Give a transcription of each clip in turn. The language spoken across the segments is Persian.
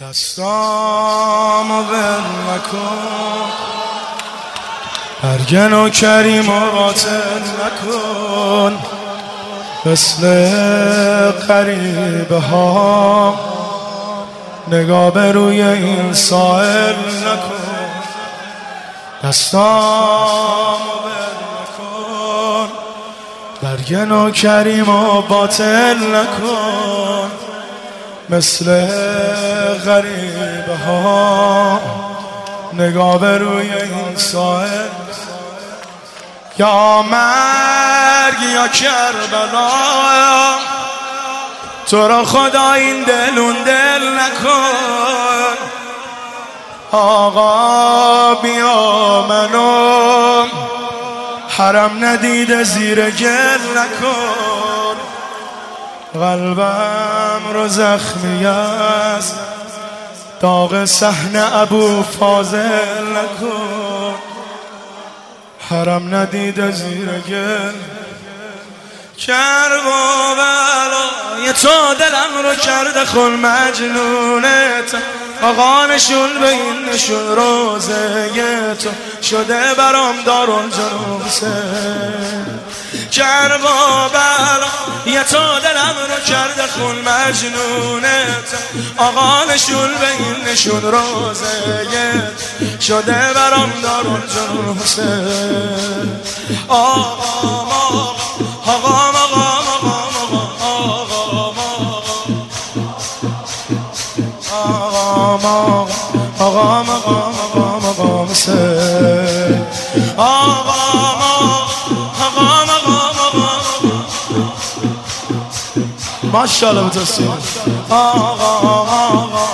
دستام و ول نکن. برگن و کریم و باطل نکن. مثل قریبه ها. نگاه به روی این سائل نکن. دستام و ول نکن. برگن و کریم و باطل نکن. مثل غریبه ها نگاه به روی این ساحل. یا مرگ یا کربلا. تو را خدا این دلون دل نکن. آقا بیا منو. حرم ندیده زیر گل نکن. قلبم رو زخمی است. داغ صحنه ابو فاضل نکن. حرم ندیده زیر گل. کرب و بلای تو دلم رو کرده خون مجنونت آقا نشون به این نشون روزه تو. شده برام دارون جنوسه کرب و بلای تو دلم رو کرده خون مجنونت آقا نشون به این نشون روزه شده برام دارون جنوسه آقا آقا آقا آقا آقا آقا آقا حسین ماشاءالله بتسیم آقا آقا آقا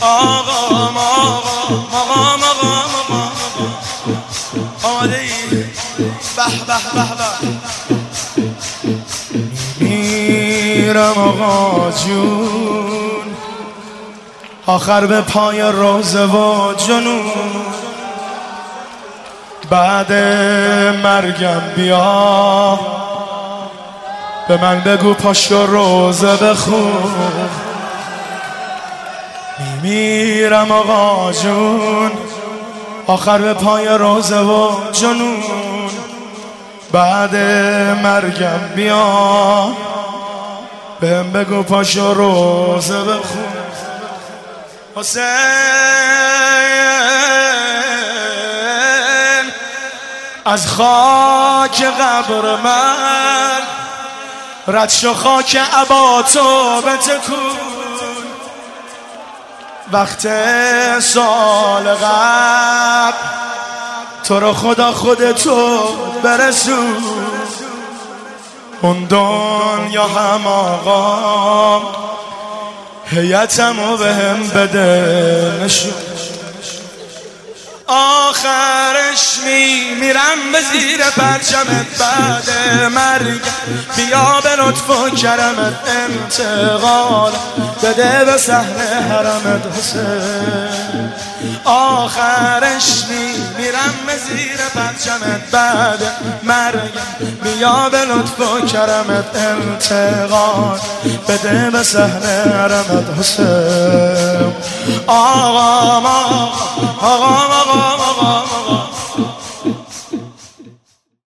آقا آقا آماده ای به به به به میرم آقا جون. آخر به پای روزه و جنون. بعد مرگم بیا. به من بگو پاشو روزه بخون میمیرم آقا جون. آخر به پای روزه و جنون. بعد مرگم بیا. بهم بگو پاشو روزه بخون حسین. از خاک قبر من. رد شو خاک عباتو بتکون وقت سال قبل تو رو خدا خودتو برسون. اون دنیا هم آقا هیتمو به هم بده نشون. آخرش می میرم به زیر پرچمت بعد مرگ. بیا به لطف و کرمت انتقال. بده به صحنه حرمت حسین. آخرش می میرم به زیر پرچمت بعد مرگ. بیا به لطف و کرمت انتقال. بده به صحنه حرمت حسین. غرام غرام غرام